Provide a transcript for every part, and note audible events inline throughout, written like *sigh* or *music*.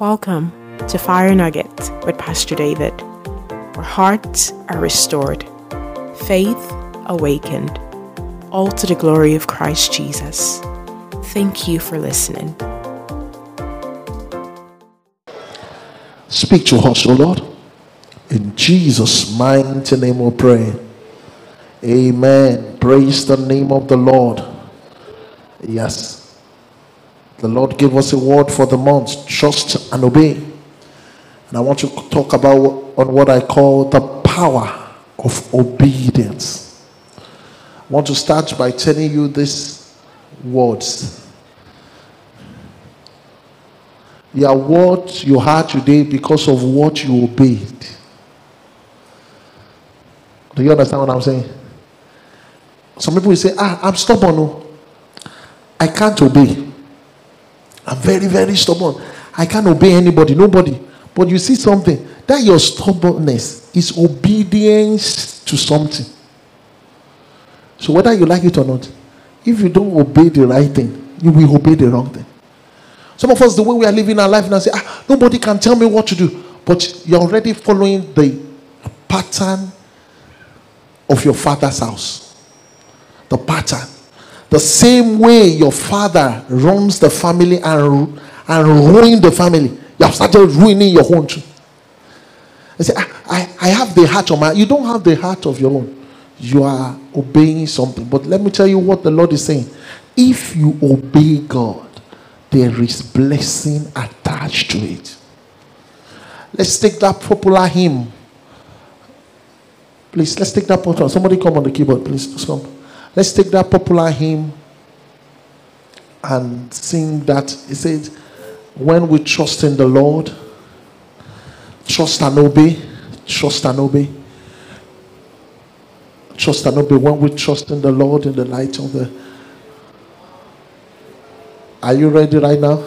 Welcome to Fire Nugget with Pastor David, where hearts are restored, faith awakened, all to the glory of Christ Jesus. Thank you for listening. Speak to us, O Lord. In Jesus' mighty name we pray. Amen. Praise the name of the Lord. Yes. The Lord gave us a word for the month trust and obey. And I want to talk about on what I call the power of obedience. I want to start by telling you these words. You are what you are today because of what you obeyed. Do you understand what I'm saying? Some people will say, Ah, I'm stubborn. oh. I can't obey. I'm very, very stubborn. I can't obey anybody, nobody. But you see something, that your stubbornness is obedience to something. So whether you like it or not, if you don't obey the right thing, you will obey the wrong thing. Some of us, the way we are living our life now, say, ah, nobody can tell me what to do. But you're already following the pattern of your father's house. The pattern. The same way your father runs the family and, and ruin the family, you have started ruining your own too. I say, "Ah, I, I have the heart of my. You don't have the heart of your own. You are obeying something. But let me tell you what the Lord is saying. If you obey God, there is blessing attached to it. Let's take that popular hymn. Please, let's take that popular. Somebody come on the keyboard, please. Just come. Let's take that popular hymn and sing that. It says, When we trust in the Lord, trust and obey, trust and obey. Trust and obey. When we trust in the Lord in the light of the. Are you ready right now?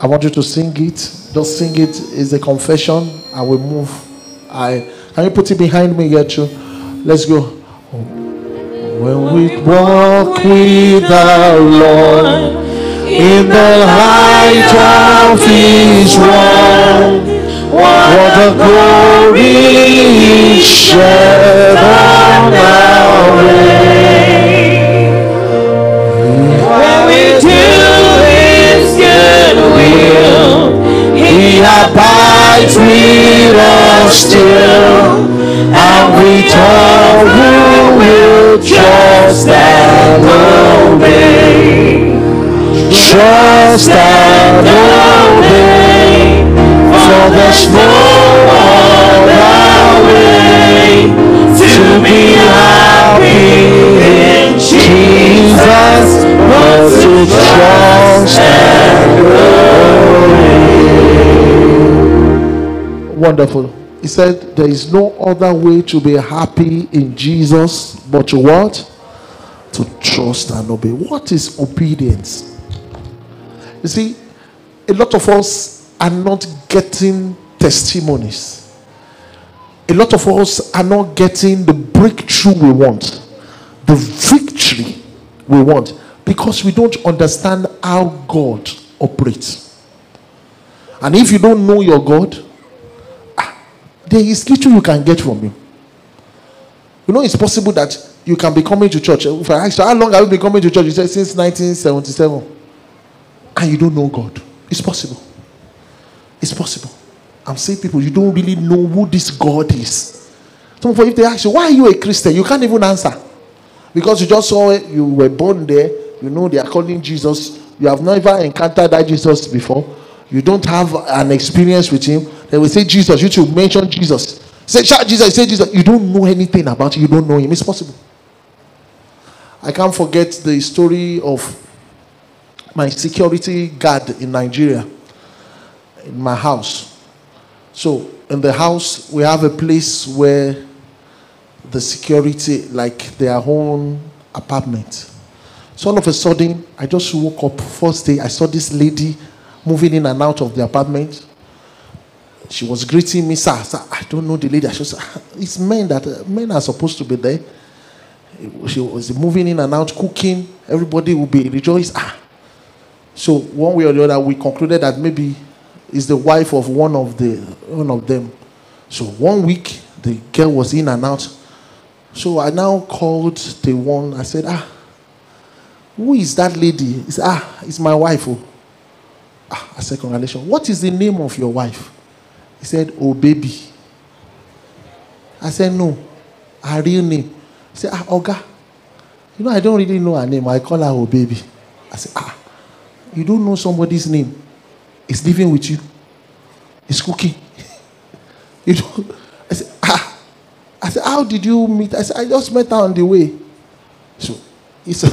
I want you to sing it. Just sing it. It's a confession. I will move. I can you put it behind me here too? Let's go. When we walk with the Lord in the light of His word, what the glory shed on our way. When we do His good will, He abides with us still, and we all who will trust and obey. Trust and obey, for there's no other way to be happy in Jesus but to trust and Wonderful. He said, There is no other way to be happy in Jesus but to what? To trust and obey. What is obedience? You see, a lot of us are not getting testimonies. A lot of us are not getting the breakthrough we want, the victory we want, because we don't understand how God operates. And if you don't know your God, there is little you can get from him. You know, it's possible that you can be coming to church. If I ask you, how long have you been coming to church? You say, since 1977. And you don't know God. It's possible. It's possible. I'm saying people, you don't really know who this God is. Of if they ask you, why are you a Christian? You can't even answer. Because you just saw it, you were born there, you know they are calling Jesus. You have never encountered that Jesus before. You don't have an experience with him. They will say Jesus. You should mention Jesus. Say shout Jesus, say Jesus. You don't know anything about him, you don't know him. It's possible. I can't forget the story of my security guard in Nigeria, in my house. So, in the house, we have a place where the security, like their own apartment. So, all of a sudden, I just woke up first day. I saw this lady moving in and out of the apartment. She was greeting me, sir. sir I don't know the lady. I said, it's men that uh, men are supposed to be there. She was moving in and out, cooking. Everybody will be rejoiced. Ah. So one way or the other, we concluded that maybe is the wife of one of the one of them. So one week the girl was in and out. So I now called the one. I said, ah, who is that lady? He said, ah, it's my wife. Oh. Ah, I said, congratulations. What is the name of your wife? He said, oh baby. I said, no, her real name. He said, ah, Oga. You know, I don't really know her name. I call her oh baby. I said, ah, you don't know somebody's name. He's living with you. He's cooking. *laughs* you know, I said, ah. I said, how did you meet? I said, I just met her on the way. So he *laughs* said,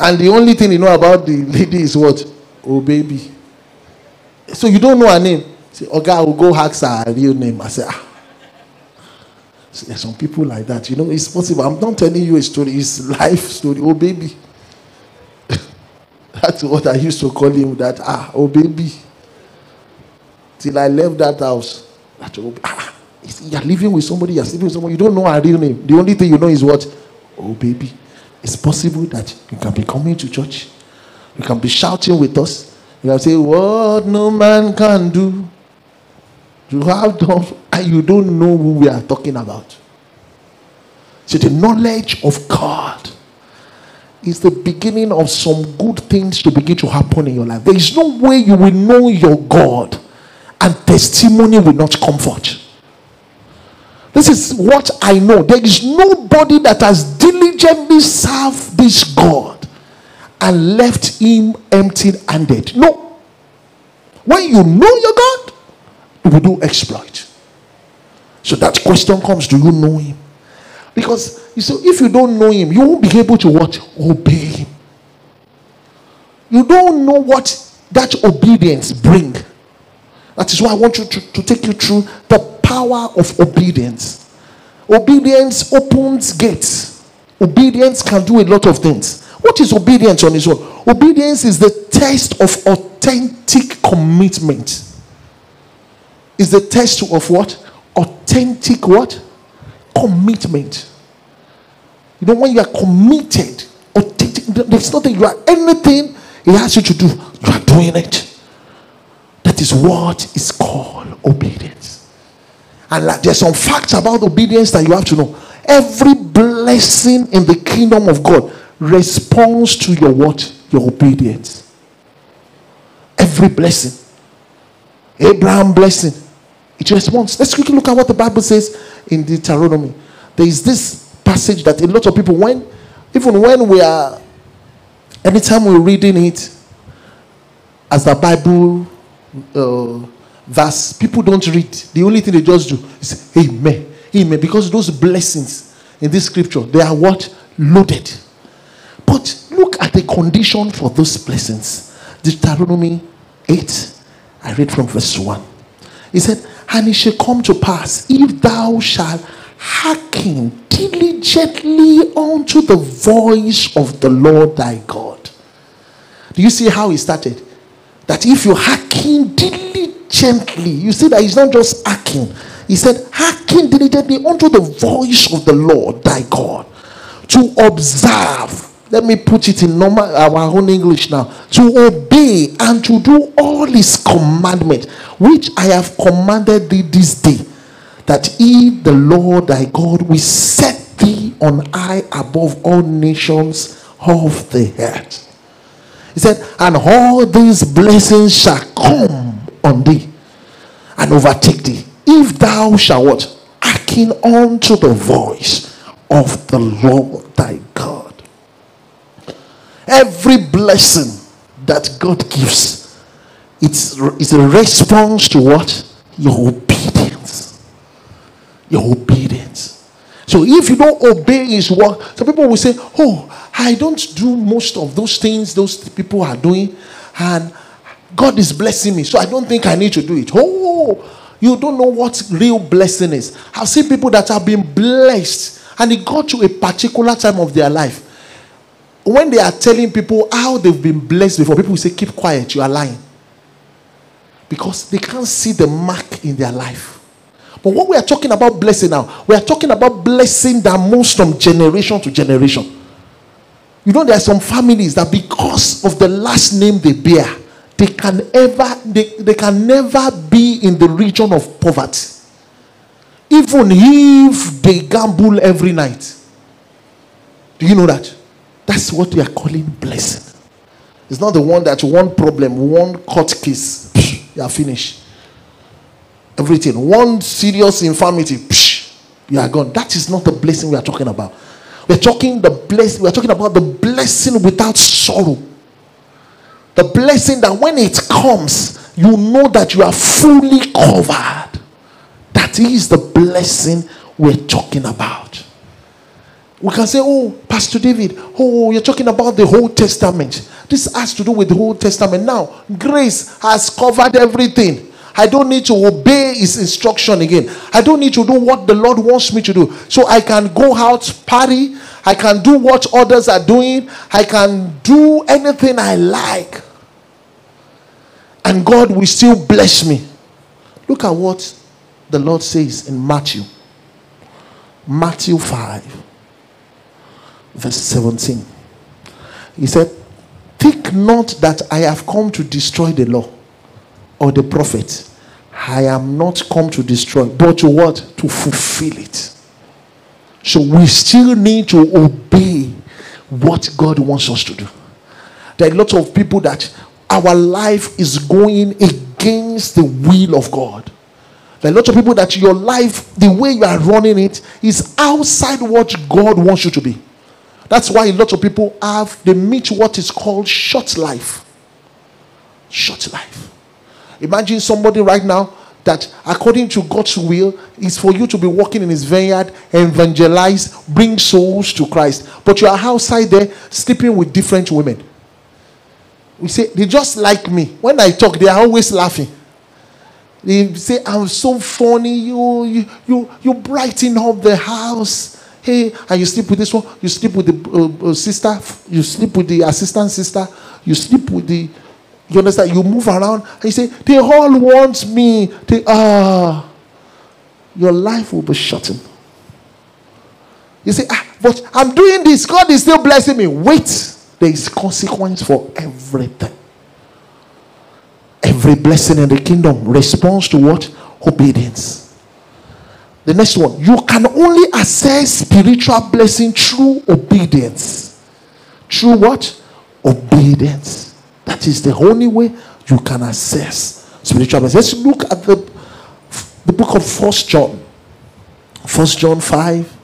and the only thing you know about the lady is what? Oh, baby. So you don't know her name. Say, okay, I will go ask her real name. I say, ah. So there's some people like that. You know, it's possible. I'm not telling you a story, it's life story. Oh, baby. *laughs* That's what I used to call him. That, ah, oh, baby. Till I left that house. That, oh, ah, you're living with somebody, you're sleeping with somebody. You don't know her real name. The only thing you know is what? Oh, baby. It's possible that you can be coming to church. You can be shouting with us. You say, What no man can do. You have done, and you don't know who we are talking about. So the knowledge of God is the beginning of some good things to begin to happen in your life. There is no way you will know your God and testimony will not comfort. This is what I know. There is nobody that has diligently served this God and left him empty handed. No. When you know your God, you will do exploit. So that question comes do you know him? Because you see, if you don't know him, you won't be able to what? Obey him. You don't know what that obedience bring. That is why I want you to, to take you through the power of obedience. Obedience opens gates. Obedience can do a lot of things. What is obedience on its own? Obedience is the test of authentic commitment. Is the test of what? Authentic what? Commitment. You know, when you are committed, authentic, there's nothing you are anything he asks you to do, you are doing it. That is what is called obedience. And like, there's some facts about obedience that you have to know. Every blessing in the kingdom of God responds to your what? Your obedience. Every blessing. Abraham blessing. It responds. Let's quickly look at what the Bible says in Deuteronomy. There is this passage that a lot of people, when even when we are, anytime we're reading it, as the Bible uh, verse, people don't read. The only thing they just do is Amen, Amen, because those blessings in this scripture they are what loaded. But look at the condition for those blessings. Deuteronomy 8, I read from verse 1. He said, And it shall come to pass if thou shalt hearken diligently unto the voice of the Lord thy God. Do you see how he started? That if you hearken diligently, you see that he's not just hearken. He said, hearken diligently unto the voice of the Lord thy God to observe let me put it in normal our own English now. To obey and to do all his commandments, which I have commanded thee this day, that he, the Lord thy God, will set thee on high above all nations of the earth. He said, and all these blessings shall come on thee and overtake thee, if thou shalt what? Hearken unto the voice of the Lord thy God. Every blessing that God gives, it's, it's a response to what? Your obedience. Your obedience. So if you don't obey his word, some people will say, Oh, I don't do most of those things those people are doing, and God is blessing me, so I don't think I need to do it. Oh, you don't know what real blessing is. I've seen people that have been blessed, and it got to a particular time of their life when they are telling people how they've been blessed before, people will say, Keep quiet, you are lying. Because they can't see the mark in their life. But what we are talking about blessing now, we are talking about blessing that moves from generation to generation. You know, there are some families that because of the last name they bear, they can ever they, they can never be in the region of poverty. Even if they gamble every night. Do you know that? That's what we are calling blessing. It's not the one that one problem, one court case, psh, you are finished. Everything. One serious infirmity, psh, you are gone. That is not the blessing we are talking about. We're talking the bless, we're talking about the blessing without sorrow. The blessing that when it comes, you know that you are fully covered. That is the blessing we're talking about. We can say, Oh, Pastor David, oh, you're talking about the Old Testament. This has to do with the Old Testament. Now, grace has covered everything. I don't need to obey his instruction again. I don't need to do what the Lord wants me to do. So I can go out, party. I can do what others are doing. I can do anything I like. And God will still bless me. Look at what the Lord says in Matthew. Matthew 5, verse 17. He said, Think not that I have come to destroy the law or the prophet. I am not come to destroy, but to what? To fulfill it. So we still need to obey what God wants us to do. There are lots of people that our life is going against the will of God. There are lots of people that your life, the way you are running it, is outside what God wants you to be. That's why a lot of people have, they meet what is called short life. Short life. Imagine somebody right now that, according to God's will, is for you to be walking in His vineyard, evangelize, bring souls to Christ. But you are outside there sleeping with different women. We say, they just like me. When I talk, they are always laughing. They say, I'm so funny. You, you, you, you brighten up the house. Hey, and you sleep with this one. You sleep with the uh, uh, sister. You sleep with the assistant sister. You sleep with the. You understand? You move around and you say, they all want me. They ah. Your life will be shortened. You say, ah, but I'm doing this. God is still blessing me. Wait. There is consequence for everything. Every blessing in the kingdom responds to what? Obedience. The next one, you can only access spiritual blessing through obedience. Through what? Obedience. That is the only way you can access spiritual blessing. Let's look at the, the book of First John. First John 5,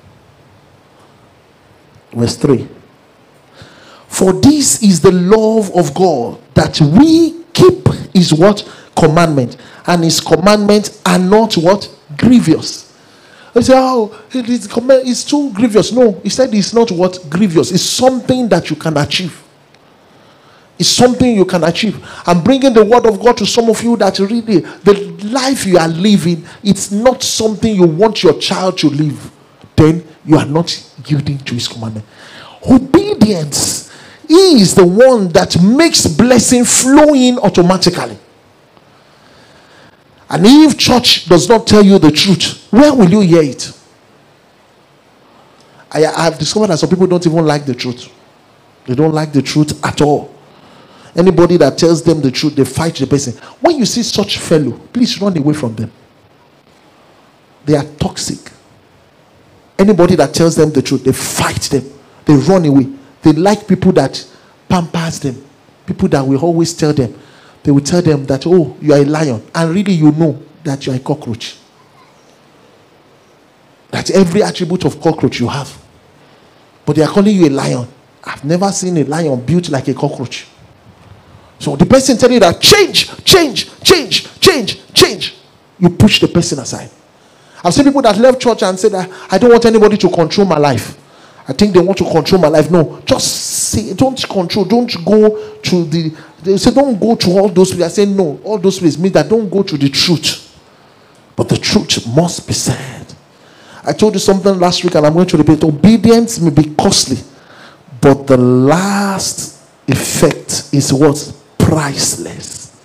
verse 3. For this is the love of God that we keep his what? Commandment. And his commandments are not what? Grievous. I say, oh, it is, it's too grievous. No, he said it's not what? Grievous. It's something that you can achieve. It's something you can achieve. I'm bringing the word of God to some of you that really, the life you are living, it's not something you want your child to live. Then you are not yielding to his commandment. Obedience is the one that makes blessing flow in automatically. And if church does not tell you the truth, where will you hear it? I, have discovered that some people don't even like the truth. They don't like the truth at all. Anybody that tells them the truth, they fight the person. When you see such fellow, please run away from them. They are toxic. Anybody that tells them the truth, they fight them. They run away. They like people that pampers them. People that will always tell them. They will tell them that, oh, you are a lion. And really, you know that you are a cockroach. That every attribute of cockroach you have. But they are calling you a lion. I've never seen a lion built like a cockroach. So the person telling you that change, change, change, change, change. You push the person aside. I've seen people that left church and said that I don't want anybody to control my life. I think they want to control my life. No, just say, don't control. Don't go to the. They say, don't go to all those places. I say, no, all those places mean that don't go to the truth. But the truth must be said. I told you something last week, and I'm going to repeat. Obedience may be costly, but the last effect is what? Priceless.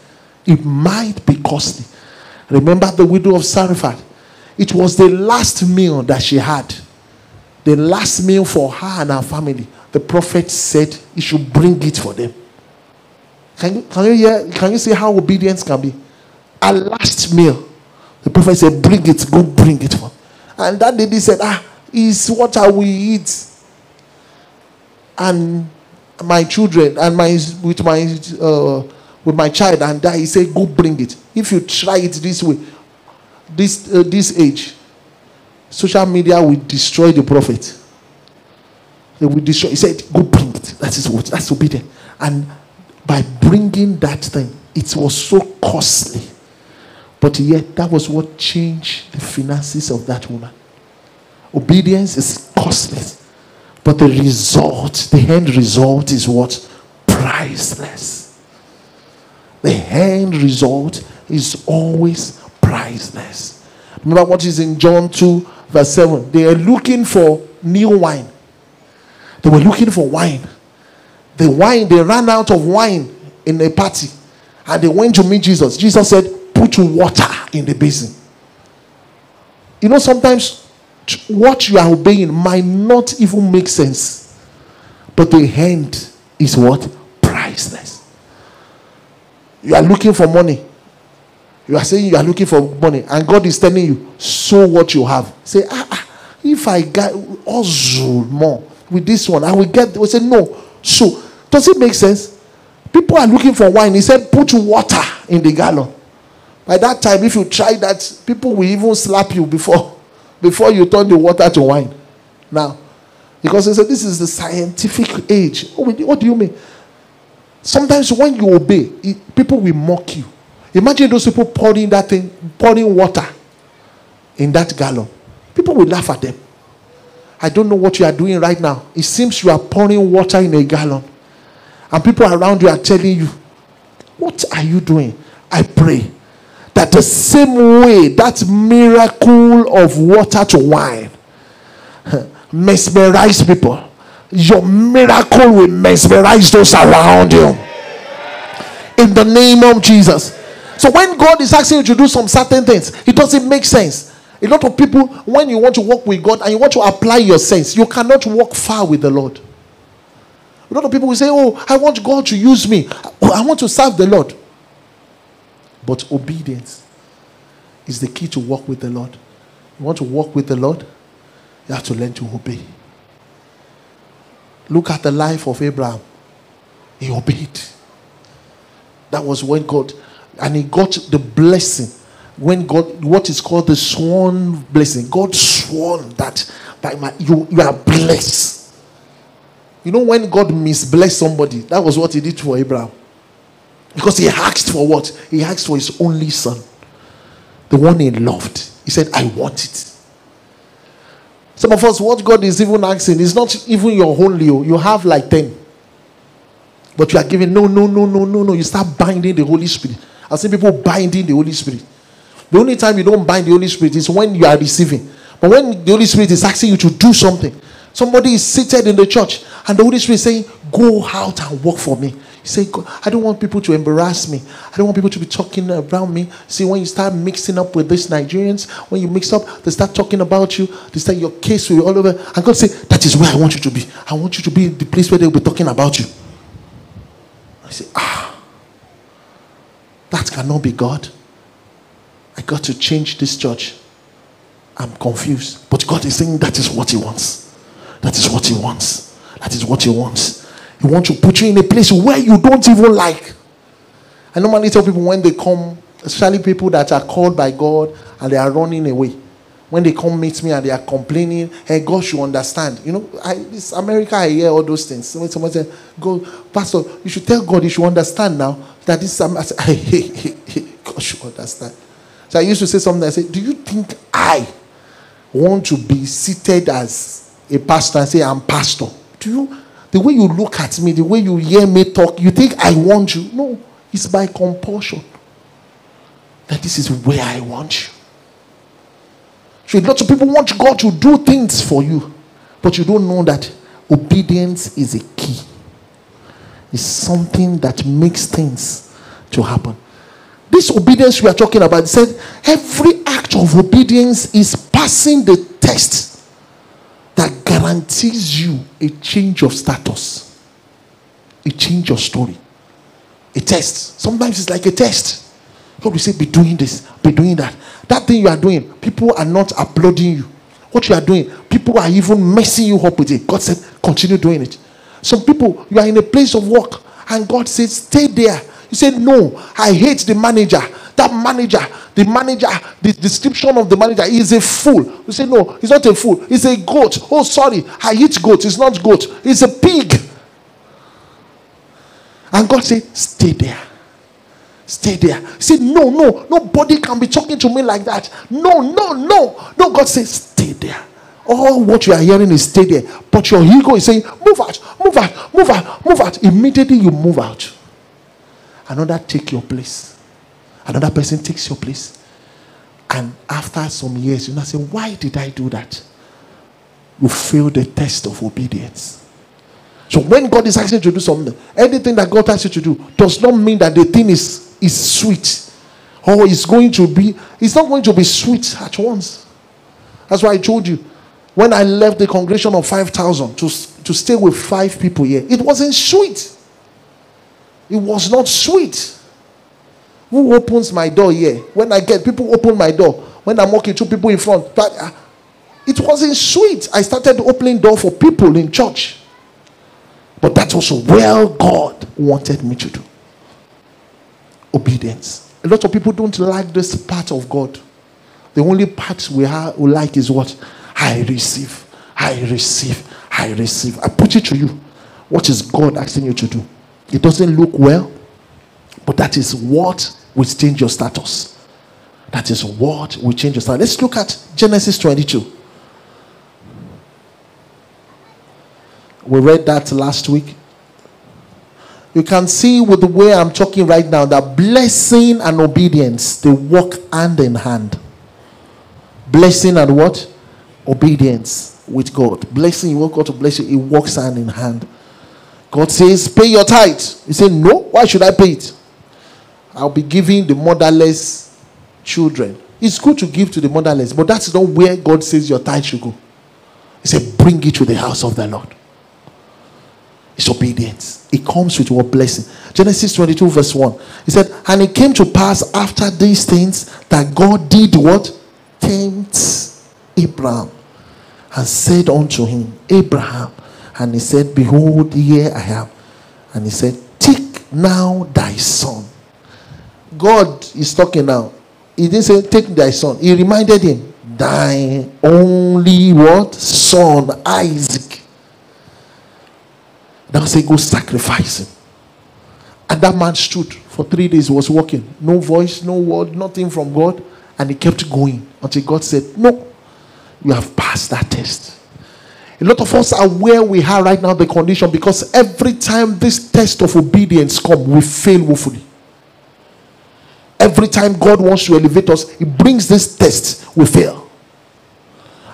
It might be costly. Remember the widow of Zarephath? It was the last meal that she had the last meal for her and her family, the prophet said he should bring it for them. Can you, can you hear? Can you see how obedience can be? Our last meal, the prophet said, Bring it, go bring it. And that lady said, Ah, is what I will eat. And my children and my with my uh, with my child and I, he said, Go bring it. If you try it this way, this uh, this age, social media will destroy the prophet. They will destroy. He said, Go bring it. That is what that's obedient. And by bringing that thing, it was so costly. But yet, that was what changed the finances of that woman. Obedience is costly. But the result, the end result is what? Priceless. The end result is always priceless. Remember what is in John 2, verse 7. They are looking for new wine. They were looking for wine. The wine, they ran out of wine in a party. And they went to meet Jesus. Jesus said, Put water in the basin. You know, sometimes what you are obeying might not even make sense. But the end is what? Priceless. You are looking for money. You are saying you are looking for money, and God is telling you, sow what you have. Say, ah, ah if I get also more with this one, I will get. We say, no. So, does it make sense? People are looking for wine. He said, put water in the gallon. By that time, if you try that, people will even slap you before, *laughs* before you turn the water to wine. Now, because he said, this is the scientific age. Oh, what do you mean? Sometimes when you obey, it, people will mock you. Imagine those people pouring that thing, pouring water in that gallon. People will laugh at them. I don't know what you are doing right now. It seems you are pouring water in a gallon. And people around you are telling you, What are you doing? I pray that the same way that miracle of water to wine *laughs* mesmerize people, your miracle will mesmerize those around you. In the name of Jesus. So when God is asking you to do some certain things, it doesn't make sense. A lot of people, when you want to walk with God and you want to apply your sense, you cannot walk far with the Lord. A lot of people will say, Oh, I want God to use me. Oh, I want to serve the Lord. But obedience is the key to walk with the Lord. You want to walk with the Lord? You have to learn to obey. Look at the life of Abraham. He obeyed. That was when God, and he got the blessing. When God, what is called the sworn blessing, God swore that by my you, you are blessed. You know, when God misblessed somebody, that was what he did for Abraham. Because he asked for what? He asked for his only son, the one he loved. He said, I want it. Some of us, what God is even asking is not even your only, oh. you have like 10. But you are giving, no, no, no, no, no, no. You start binding the Holy Spirit. I've seen people binding the Holy Spirit. The only time you don't bind the Holy Spirit is when you are receiving. But when the Holy Spirit is asking you to do something, somebody is seated in the church and the Holy Spirit is saying, Go out and work for me. You say, I don't want people to embarrass me. I don't want people to be talking around me. See, when you start mixing up with these Nigerians, when you mix up, they start talking about you. They start your case with you all over. And God say, That is where I want you to be. I want you to be the place where they'll be talking about you. I say, Ah, that cannot be God. I got to change this church. I'm confused. But God is saying that is what He wants. That is what He wants. That is what He wants. He wants to put you in a place where you don't even like. I normally tell people when they come, especially people that are called by God and they are running away. When they come meet me and they are complaining, hey, God should understand. You know, I, this America, I hear all those things. Someone, said, "God, Pastor, you should tell God, you should understand now that this." I said, *laughs* hey, God should understand. So I used to say something. I said, "Do you think I want to be seated as a pastor and say I'm pastor? Do you?" The way you look at me, the way you hear me talk, you think I want you. No, it's by compulsion. That this is where I want you. So lots of people want God to do things for you, but you don't know that obedience is a key. It's something that makes things to happen. This obedience we are talking about, said every act of obedience is passing the test that guarantees you a change of status, a change of story. a test. Sometimes it's like a test. God will say, Be doing this, be doing that. That thing you are doing, people are not applauding you. What you are doing, people are even messing you up with it. God said, Continue doing it. Some people, you are in a place of work, and God says, Stay there. You say, No, I hate the manager. That manager, the manager, the description of the manager is a fool. You say, No, he's not a fool. He's a goat. Oh, sorry, I eat goat. It's not goat, it's a pig. And God said, Stay there. Stay there. Say, No, no, nobody can be talking to me like that. No, no, no. No, God says, Stay there. All what you are hearing is stay there. But your ego is saying, Move out, move out, move out, move out. Immediately you move out. Another take your place. Another person takes your place. And after some years, you now say, Why did I do that? You fail the test of obedience. So when God is asking you to do something, anything that God asks you to do does not mean that the thing is, is sweet. Or it's going to be, it's not going to be sweet at once. That's why I told you. When I left the congregation of 5,000 to, to stay with five people here, it wasn't sweet. It was not sweet. Who opens my door here? When I get people open my door, when I'm walking, two people in front. But, uh, it wasn't sweet. I started opening door for people in church. But that's also where God wanted me to do. Obedience. A lot of people don't like this part of God. The only part we, have, we like is what? I receive. I receive. I receive. I put it to you. What is God asking you to do? It doesn't look well, but that is what will change your status. That is what will change your status. Let's look at Genesis 22. We read that last week. You can see with the way I'm talking right now that blessing and obedience they walk hand in hand. Blessing and what? Obedience with God. Blessing, you want God to bless you, it walks hand in hand. God says, Pay your tithe. You say, No, why should I pay it? I'll be giving the motherless children. It's good to give to the motherless, but that's not where God says your tithe should go. He said, Bring it to the house of the Lord. It's obedience. It comes with what blessing. Genesis 22, verse 1. He said, And it came to pass after these things that God did what? Tempt Abraham and said unto him, Abraham. And he said, Behold, here I am. And he said, Take now thy son. God is talking now. He didn't say, Take thy son. He reminded him, Thy only what? Son, Isaac. Now say, Go sacrifice him. And that man stood for three days, was walking. No voice, no word, nothing from God. And he kept going until God said, No, you have passed that test. A lot of us are where we are right now, the condition, because every time this test of obedience come, we fail woefully. Every time God wants to elevate us, He brings this test, we fail.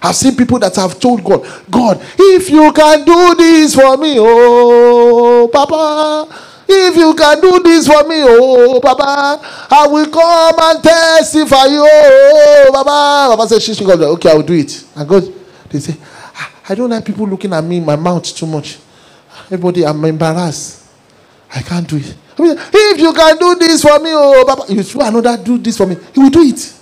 I've seen people that have told God, God, if you can do this for me, oh, Papa, if you can do this for me, oh, Papa, I will come and testify you, oh, Papa. Papa said, she's God, okay, I will do it. And God, they say, I don't like people looking at me in my mouth too much. Everybody, I'm embarrassed. I can't do it. I mean, If you can do this for me, oh, you should another do this for me. He will do it.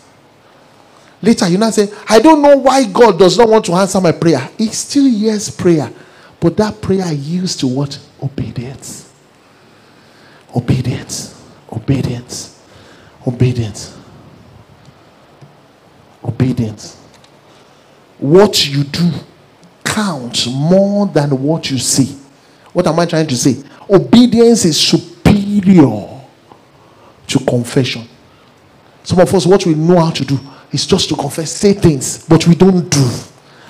Later, you now say, I don't know why God does not want to answer my prayer. He still hears prayer. But that prayer yields to what? Obedience. Obedience. Obedience. Obedience. Obedience. What you do counts more than what you see. What am I trying to say? Obedience is superior to confession. Some of us, what we know how to do is just to confess, say things, but we don't do.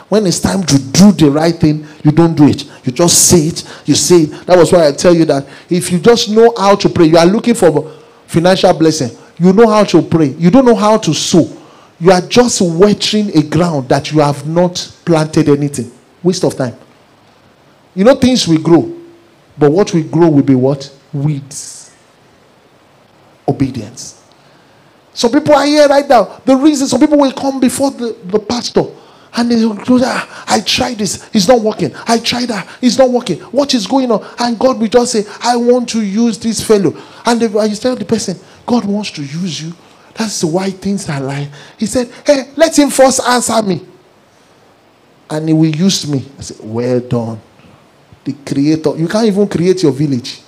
When it's time to do the right thing, you don't do it. You just say it, you say it. That was why I tell you that if you just know how to pray, you are looking for financial blessing, you know how to pray, you don't know how to sow. You are just watering a ground that you have not planted anything. Waste of time. You know, things will grow, but what will grow will be what? Weeds. Obedience. Some people are here right now. The reason some people will come before the, the pastor And they go, ah, I tried this, it's not working. I tried that, it's not working. What is going on? And God will just say, I want to use this fellow. And they, you tell the person, God wants to use you. That's why things are like. He said, Hey, let him first answer me. And he will use me. I said, Well done. The creator. You can't even create your village.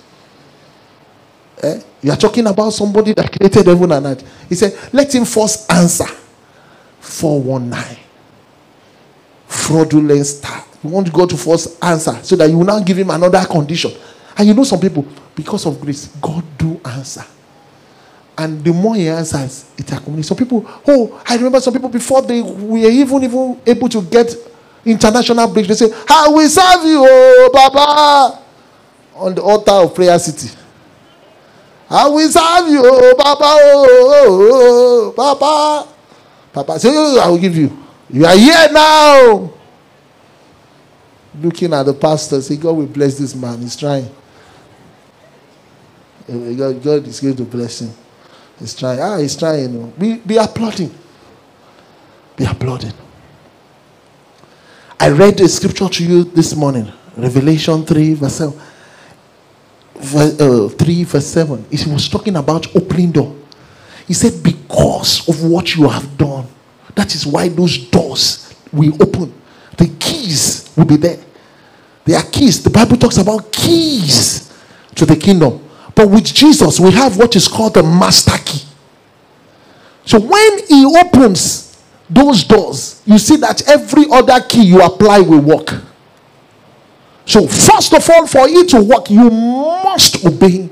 Eh? You are talking about somebody that created heaven and earth. He said, Let him first answer. 419. Fraudulent start. You want God to first answer so that you will now give him another condition. And you know some people, because of grace, God do answer. And the more he answers, it accumulates. Some people, oh, I remember some people before they were even even able to get international bridge. they say, I will serve you, oh Baba, on the altar of prayer city. I will serve you, oh Baba, oh, oh, oh Papa. Say, oh, I will give you. You are here now. Looking at the pastor, say, God will bless this man. He's trying. God, God is going to bless him. He's trying. Ah, he's trying. Be, be applauding. Be applauding. I read the scripture to you this morning. Revelation 3, verse 7. Verse, uh, 3, verse 7. It was talking about opening door. He said, Because of what you have done, that is why those doors will open. The keys will be there. they are keys. The Bible talks about keys to the kingdom. But with Jesus, we have what is called the master key. So when he opens those doors, you see that every other key you apply will work. So, first of all, for it to work, you must obey.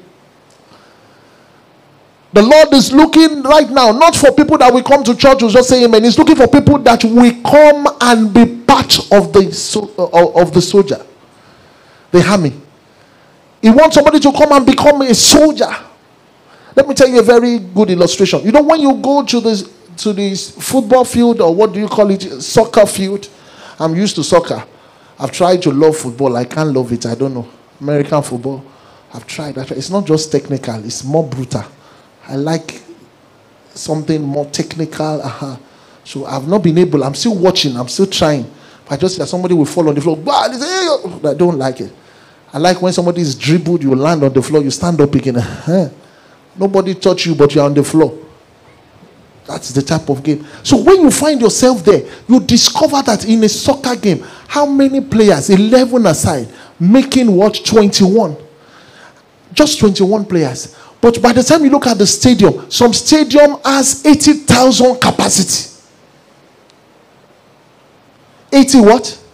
The Lord is looking right now, not for people that will come to church to just say amen. He's looking for people that will come and be part of the, so, uh, of the soldier, the army. He wants somebody to come and become a soldier. Let me tell you a very good illustration. You know, when you go to this to this football field or what do you call it, soccer field. I'm used to soccer. I've tried to love football. I can't love it. I don't know. American football. I've tried. It's not just technical. It's more brutal. I like something more technical. Uh-huh. So I've not been able. I'm still watching. I'm still trying. I just that somebody will fall on the floor. I don't like it. I like when somebody is dribbled, you land on the floor, you stand up again. Nobody touch you, but you're on the floor. That's the type of game. So when you find yourself there, you discover that in a soccer game, how many players, 11 aside, making what? 21. Just 21 players. But by the time you look at the stadium, some stadium has 80,000 capacity. 80 what?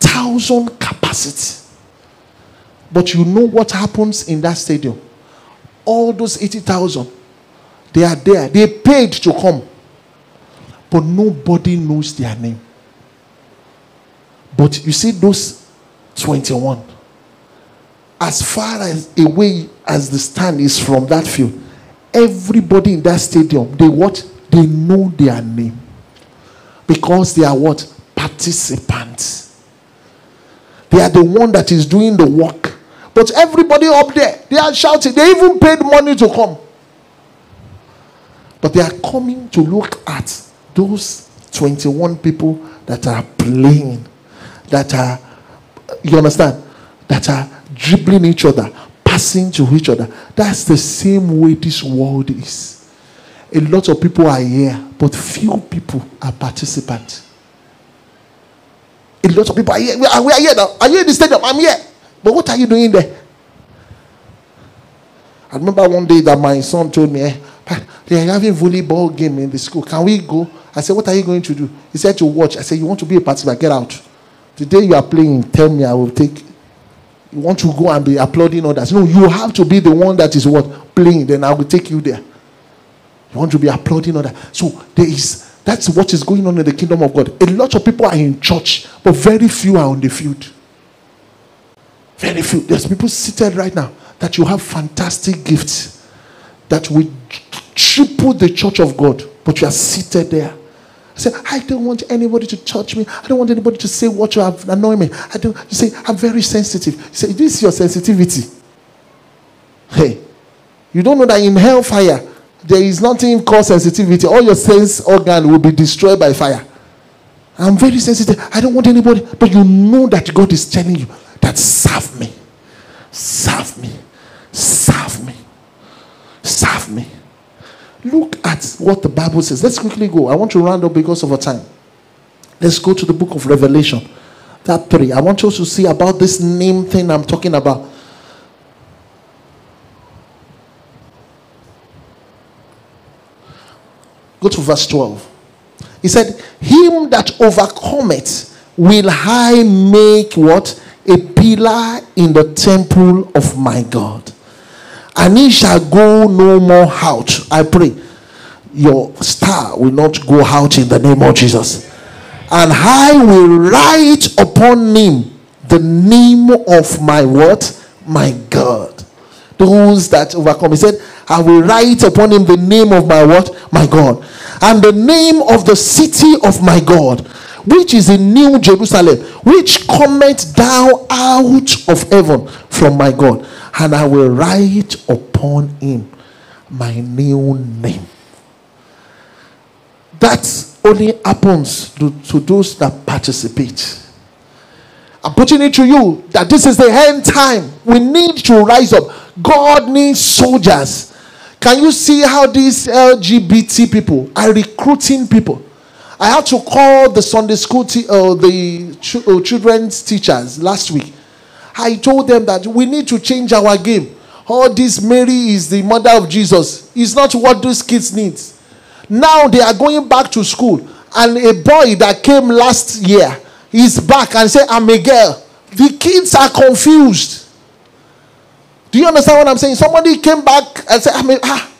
Thousand capacity. But you know what happens in that stadium? All those 80,000, they are there. They paid to come. But nobody knows their name. But you see, those 21, as far as away as the stand is from that field, everybody in that stadium, they what? They know their name. Because they are what? Participants. They are the one that is doing the work. But everybody up there, they are shouting. They even paid money to come. But they are coming to look at those 21 people that are playing, that are, you understand, that are dribbling each other, passing to each other. That's the same way this world is. A lot of people are here, but few people are participants. A lot of people are here. We are, here now. Are you in the stadium? I'm here. But what are you doing there? I remember one day that my son told me, eh, they are having volleyball game in the school. Can we go? I said, What are you going to do? He said to watch. I said, You want to be a participant? Get out. The day you are playing, tell me I will take. You want to go and be applauding others. No, you have to be the one that is what? Playing. Then I will take you there. You want to be applauding others. So there is that's what is going on in the kingdom of God. A lot of people are in church, but very few are on the field. Very few. There's people seated right now that you have fantastic gifts that will triple the church of God, but you are seated there. I say, I don't want anybody to touch me. I don't want anybody to say what you have annoyed me. I don't. You say, I'm very sensitive. You say, this is your sensitivity. Hey, you don't know that in hellfire there is nothing called sensitivity. All your sense organ will be destroyed by fire. I'm very sensitive. I don't want anybody. But you know that God is telling you that serve me. Serve me. Serve me. Serve me. Look at what the Bible says. Let's quickly go. I want to round up because of our time. Let's go to the book of Revelation. That three. I want you to see about this name thing I'm talking about. Go to verse 12. He said, Him that overcometh will I make what? A pillar in the temple of my God. And he shall go no more out. I pray your star will not go out in the name of Jesus. And I will write upon him the name of my what? My God. Those that overcome. He said, I will write upon him the name of my what? My God. And the name of the city of my God, which is in New Jerusalem, which cometh down out of heaven from my God. And I will write upon him my new name. That only happens to, to those that participate. I'm putting it to you that this is the end time. We need to rise up. God needs soldiers. Can you see how these LGBT people are recruiting people? I had to call the Sunday school, te- uh, the ch- uh, children's teachers last week. I told them that we need to change our game. All this Mary is the mother of Jesus. Is not what those kids need. Now they are going back to school, and a boy that came last year is back and say, "I'm a girl." The kids are confused. Do you understand what I'm saying? Somebody came back and said, "I'm a ah,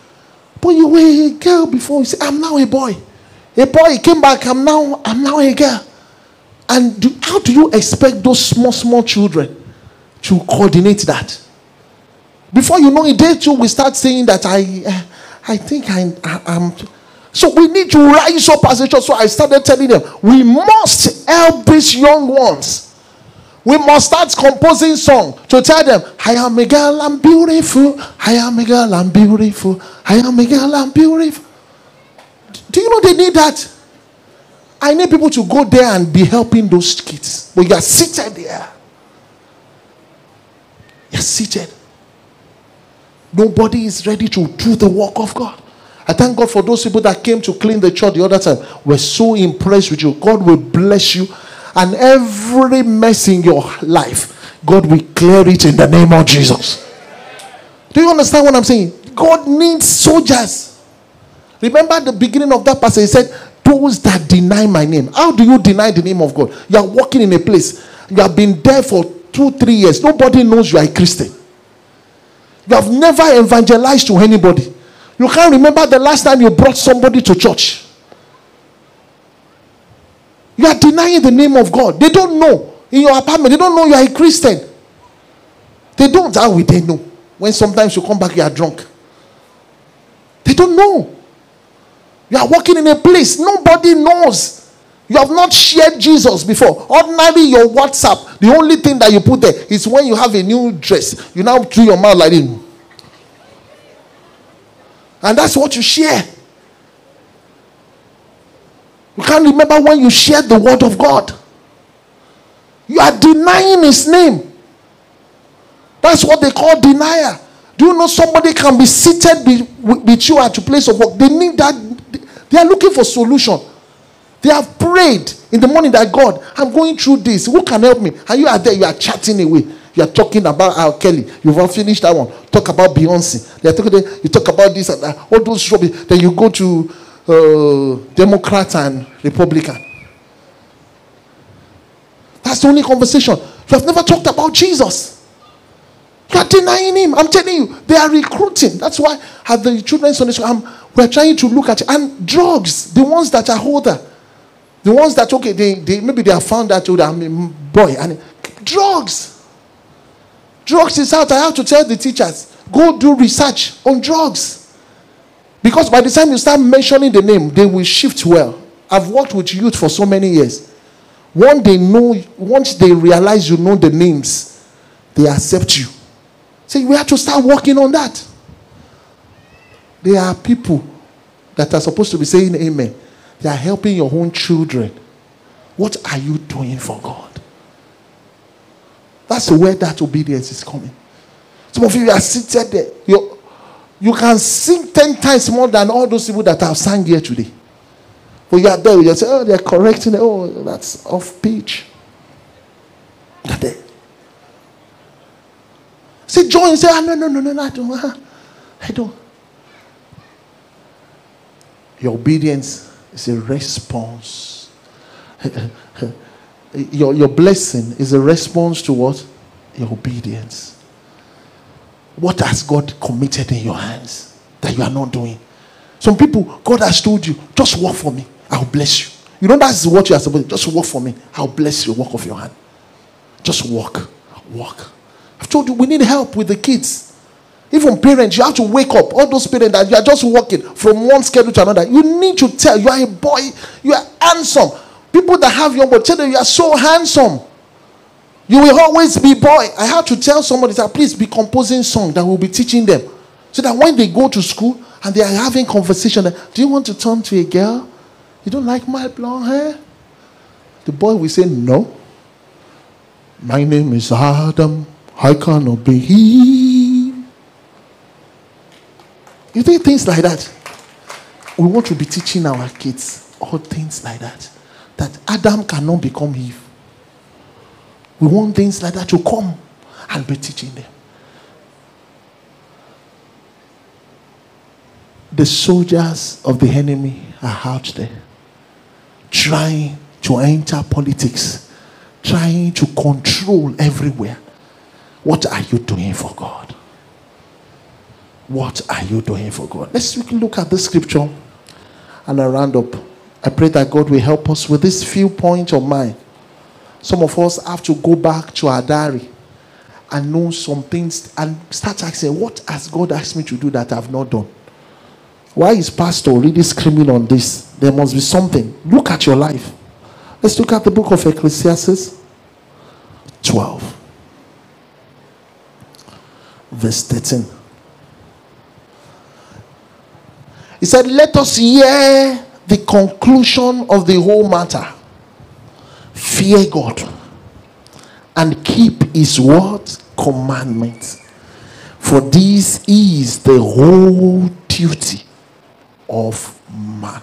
but you were a girl before." You say, "I'm now a boy." A boy came back. I'm now. I'm now a girl. And do, how do you expect those small, small children to coordinate that? Before you know it, day two, we start saying that I, uh, I think I, I, am So we need to rise up as a church. So I started telling them, we must help these young ones. We must start composing song to tell them, I am a girl, I'm beautiful. I am a girl, I'm beautiful. I am a girl, I'm beautiful. Do you know they need that? I need people to go there and be helping those kids. But you are seated there. You're seated. Nobody is ready to do the work of God. I thank God for those people that came to clean the church the other time. We're so impressed with you. God will bless you. And every mess in your life, God will clear it in the name of Jesus. Do you understand what I'm saying? God needs soldiers. Remember the beginning of that passage, he said, Those that deny my name. How do you deny the name of God? You are walking in a place, you have been there for two, three years. Nobody knows you are a Christian. You have never evangelized to anybody. You can't remember the last time you brought somebody to church. You are denying the name of God. They don't know. In your apartment, they don't know you are a Christian. They don't. How will they know? When sometimes you come back, you are drunk. They don't know. You are walking in a place nobody knows. You have not shared Jesus before. Ordinarily, your WhatsApp, the only thing that you put there is when you have a new dress. You now do your mouth like this. And that's what you share. You can't remember when you shared the word of God. You are denying his name. That's what they call denier. Do you know somebody can be seated with you at your place of work? They need that. They are looking for solution. They have prayed in the morning that God, I'm going through this. Who can help me? And you are there, you are chatting away. You are talking about R. Kelly. You've all finished that one. Talk about Beyonce. They are talking, you talk about this and that. All those rubbish. Then you go to uh, Democrat and Republican. That's the only conversation. You have never talked about Jesus. You are denying him. I'm telling you, they are recruiting. That's why at the children's Sunday school, I'm, we're trying to look at. And drugs, the ones that are older, the ones that okay, they, they maybe they have found that oh, I'm boy and drugs. Drugs is out. I have to tell the teachers, go do research on drugs. Because by the time you start mentioning the name, they will shift well. I've worked with youth for so many years. Once they know, once they realize you know the names, they accept you. So we have to start working on that. There are people that are supposed to be saying amen. They are helping your own children What are you doing for God? That's where that obedience is coming. Some of you are seated there. You, you can sing 10 times more than all those people that have sang here today. But you are there, you say, oh, they're correcting it. Oh, that's off pitch. You're there. Say, join. Say, ah, no, no, no, no, no, I don't. ah, I don't. Your obedience is a response. *laughs* your, your blessing is a response to what? Your obedience. What has God committed in your hands that you are not doing? Some people, God has told you, just work for me. I'll bless you. You know that's what you are supposed to Just work for me. I'll bless you. Work of your hand. Just walk. Walk. I've told you we need help with the kids. Even parents, you have to wake up. All those parents that you are just walking from one schedule to another. You need to tell you are a boy, you are handsome. People that have young tell them you are so handsome. You will always be boy. I have to tell somebody that please be composing song that will be teaching them. So that when they go to school and they are having conversation, do you want to turn to a girl? You don't like my blonde hair? The boy will say, No. My name is Adam. I cannot be. You think things like that? We want to be teaching our kids all things like that. That Adam cannot become Eve. We want things like that to come and be teaching them. The soldiers of the enemy are out there trying to enter politics, trying to control everywhere. What are you doing for God? What are you doing for God? Let's look at the scripture and I round up. I pray that God will help us with this few points of mine. Some of us have to go back to our diary and know some things and start asking, What has God asked me to do that I've not done? Why is pastor really screaming on this? There must be something. Look at your life. Let's look at the book of Ecclesiastes 12, verse 13. He said, Let us hear the conclusion of the whole matter. Fear God and keep his word commandments. For this is the whole duty of man.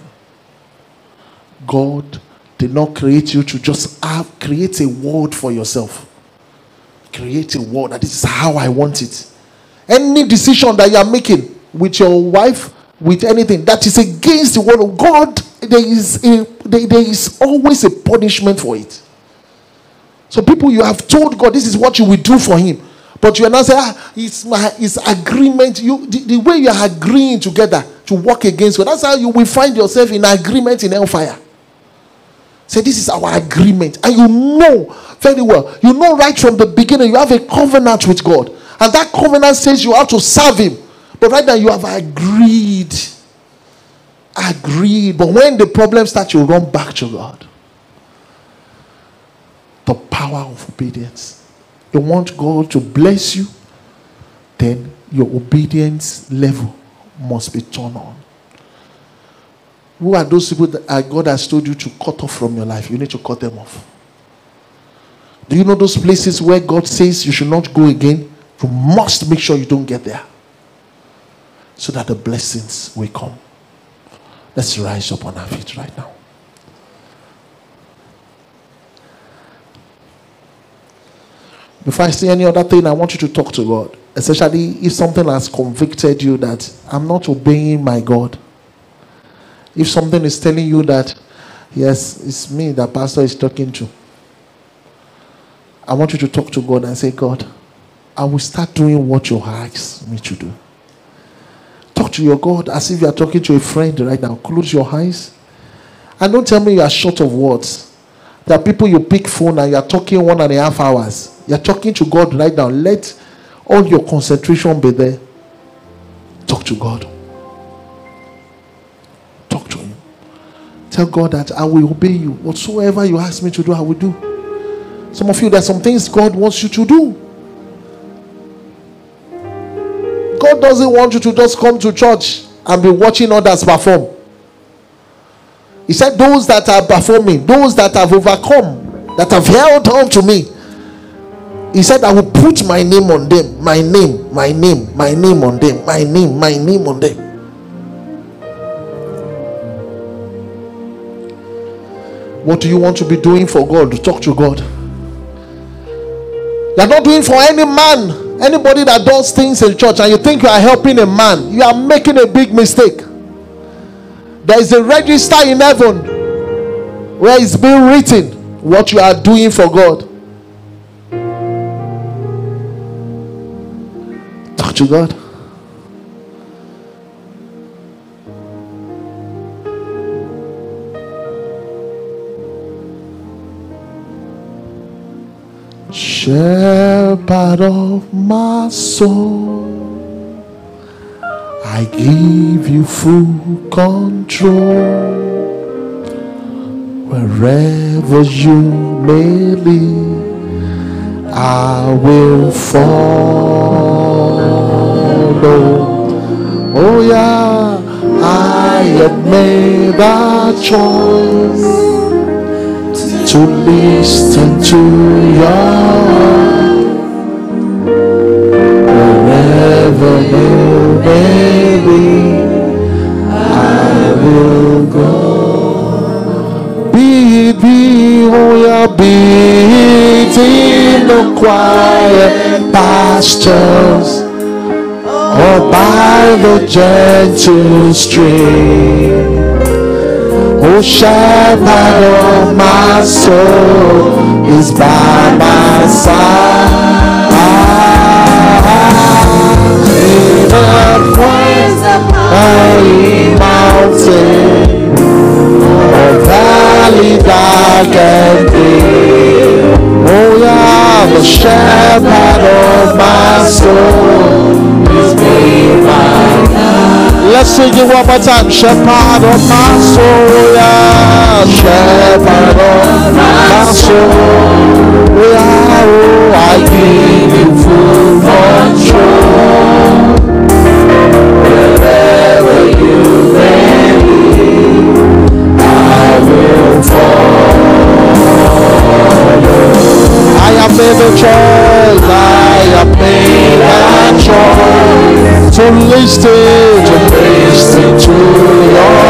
God did not create you to just have create a word for yourself. Create a word that this is how I want it. Any decision that you are making with your wife, with anything that is against the word of God, there is a there, there is always a punishment for it. So people you have told God this is what you will do for him. But you are not saying, ah, it's my it's agreement. You the, the way you are agreeing together to work against God. That's how you will find yourself in agreement in hellfire. Say, this is our agreement. And you know very well. You know right from the beginning, you have a covenant with God. And that covenant says you have to serve Him. But right now, you have agreed. Agreed. But when the problem starts, you run back to God. The power of obedience. You want God to bless you, then your obedience level must be turned on. Who are those people that uh, God has told you to cut off from your life? You need to cut them off. Do you know those places where God says you should not go again? You must make sure you don't get there so that the blessings will come. Let's rise up on our feet right now. Before I say any other thing, I want you to talk to God, especially if something has convicted you that I'm not obeying my God. If something is telling you that, yes, it's me that pastor is talking to, I want you to talk to God and say, God, I will start doing what you ask me to do. Talk to your God as if you are talking to a friend right now. Close your eyes. And don't tell me you are short of words. There are people you pick phone and you are talking one and a half hours. You are talking to God right now. Let all your concentration be there. Talk to God. Talk to Him. Tell God that I will obey you. Whatsoever you ask me to do, I will do. Some of you, there are some things God wants you to do. God doesn't want you to just come to church and be watching others perform. He said, Those that are performing, those that have overcome, that have held on to me. He said, I will put my name on them, my name, my name, my name on them, my name, my name on them. What do you want to be doing for God? To talk to God. You're not doing for any man, anybody that does things in church, and you think you are helping a man. You are making a big mistake. There is a register in heaven where it's been written what you are doing for God. Talk to God. Shepherd of my soul, I give you full control. Wherever you may lead, I will follow. Oh, yeah, I have made a choice to listen to your wherever you may be, I will go. Be be, yeah, be it in the quiet pastures or by the gentle stream. Oh, of my soul is by my side. The place of high mountain, or valley dark and deep. Oh, yeah, the shepherd of my soul is me, my Let's sing it one more time. Shepherd of my soul, yeah. Shepherd of my soul, yeah. Oh, I give you full control. Wherever you may be, I will follow. I have made a choice. I have made a choice to listen, to to your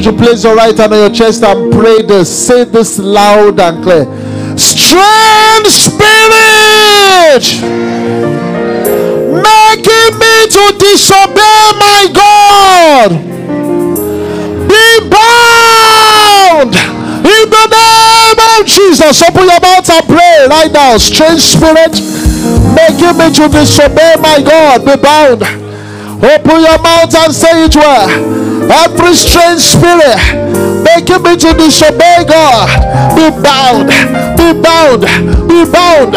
guide. You place your right hand on your chest and pray this. Say this loud and clear. Strange spirit making me to disobey my God. Be bound in the name of Jesus. Open your mouth and pray right now. Strange spirit making me to disobey my God. Be bound. Open your mouth and say it well. Every strange spirit making me to disobey God. Be bound. Be bound. Be bound.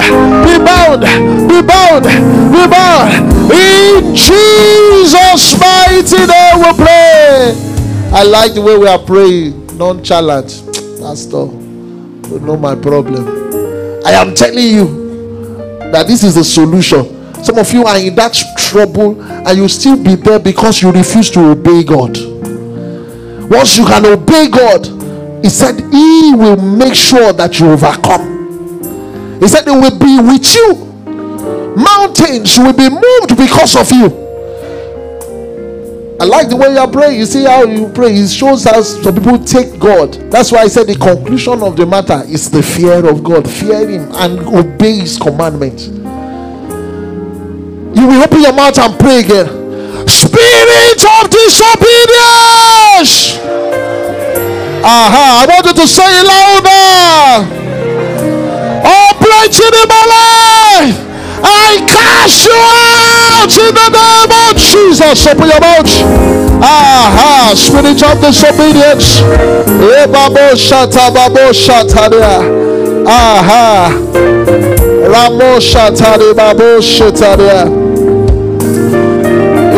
Be bound. Be bound. Be bound. In Jesus' mighty name we pray. I like the way we are praying. Nonchalant. Pastor, you know my problem. I am telling you that this is the solution. Some of you are in that trouble and you still be there because you refuse to obey God. Once you can obey God, He said He will make sure that you overcome. He said He will be with you. Mountains will be moved because of you. I like the way you praying. You see how you pray. It shows us some people take God. That's why I said the conclusion of the matter is the fear of God. Fear Him and obey His commandments. You will open your mouth and pray again. Spirit of disobedience. Aha, I want you to say it louder. Oh, Operating in my life. I cast you out in the name of Jesus. Open your mouth. Aha, spirit of disobedience. Aha. Ramo shatari babo shataria.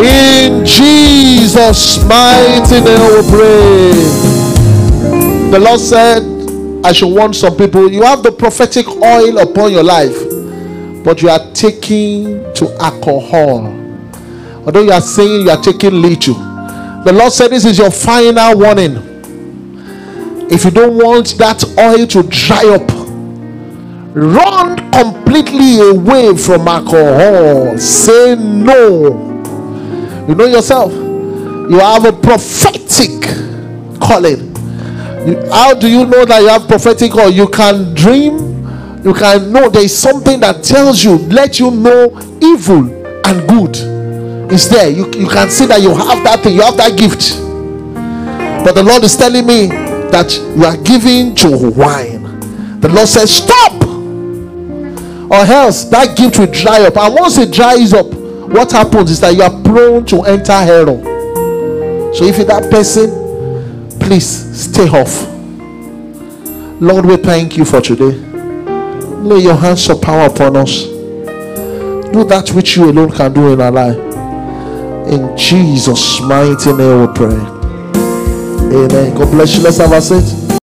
In Jesus' mighty name we pray. The Lord said, I should warn some people. You have the prophetic oil upon your life but you are taking to alcohol. Although you are saying you are taking little, the Lord said this is your final warning. If you don't want that oil to dry up, run completely away from alcohol. Say no. You know yourself, you have a prophetic calling. You, how do you know that you have prophetic or you can dream you can know there is something that tells you, let you know evil and good is there. You, you can see that you have that thing, you have that gift. But the Lord is telling me that you are giving to wine. The Lord says, Stop! Or else that gift will dry up. And once it dries up, what happens is that you are prone to enter hell. So if you're that person, please stay off. Lord, we thank you for today lay your hands of power upon us. Do that which you alone can do in our life. In Jesus' mighty name we pray. Amen. God bless you. Let's have a seat.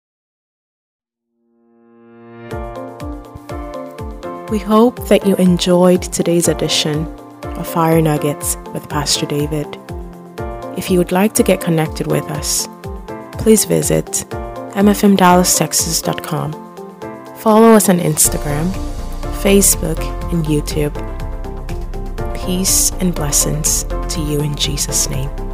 We hope that you enjoyed today's edition of Fire Nuggets with Pastor David. If you would like to get connected with us, please visit mfmdallastexas.com Follow us on Instagram, Facebook, and YouTube. Peace and blessings to you in Jesus' name.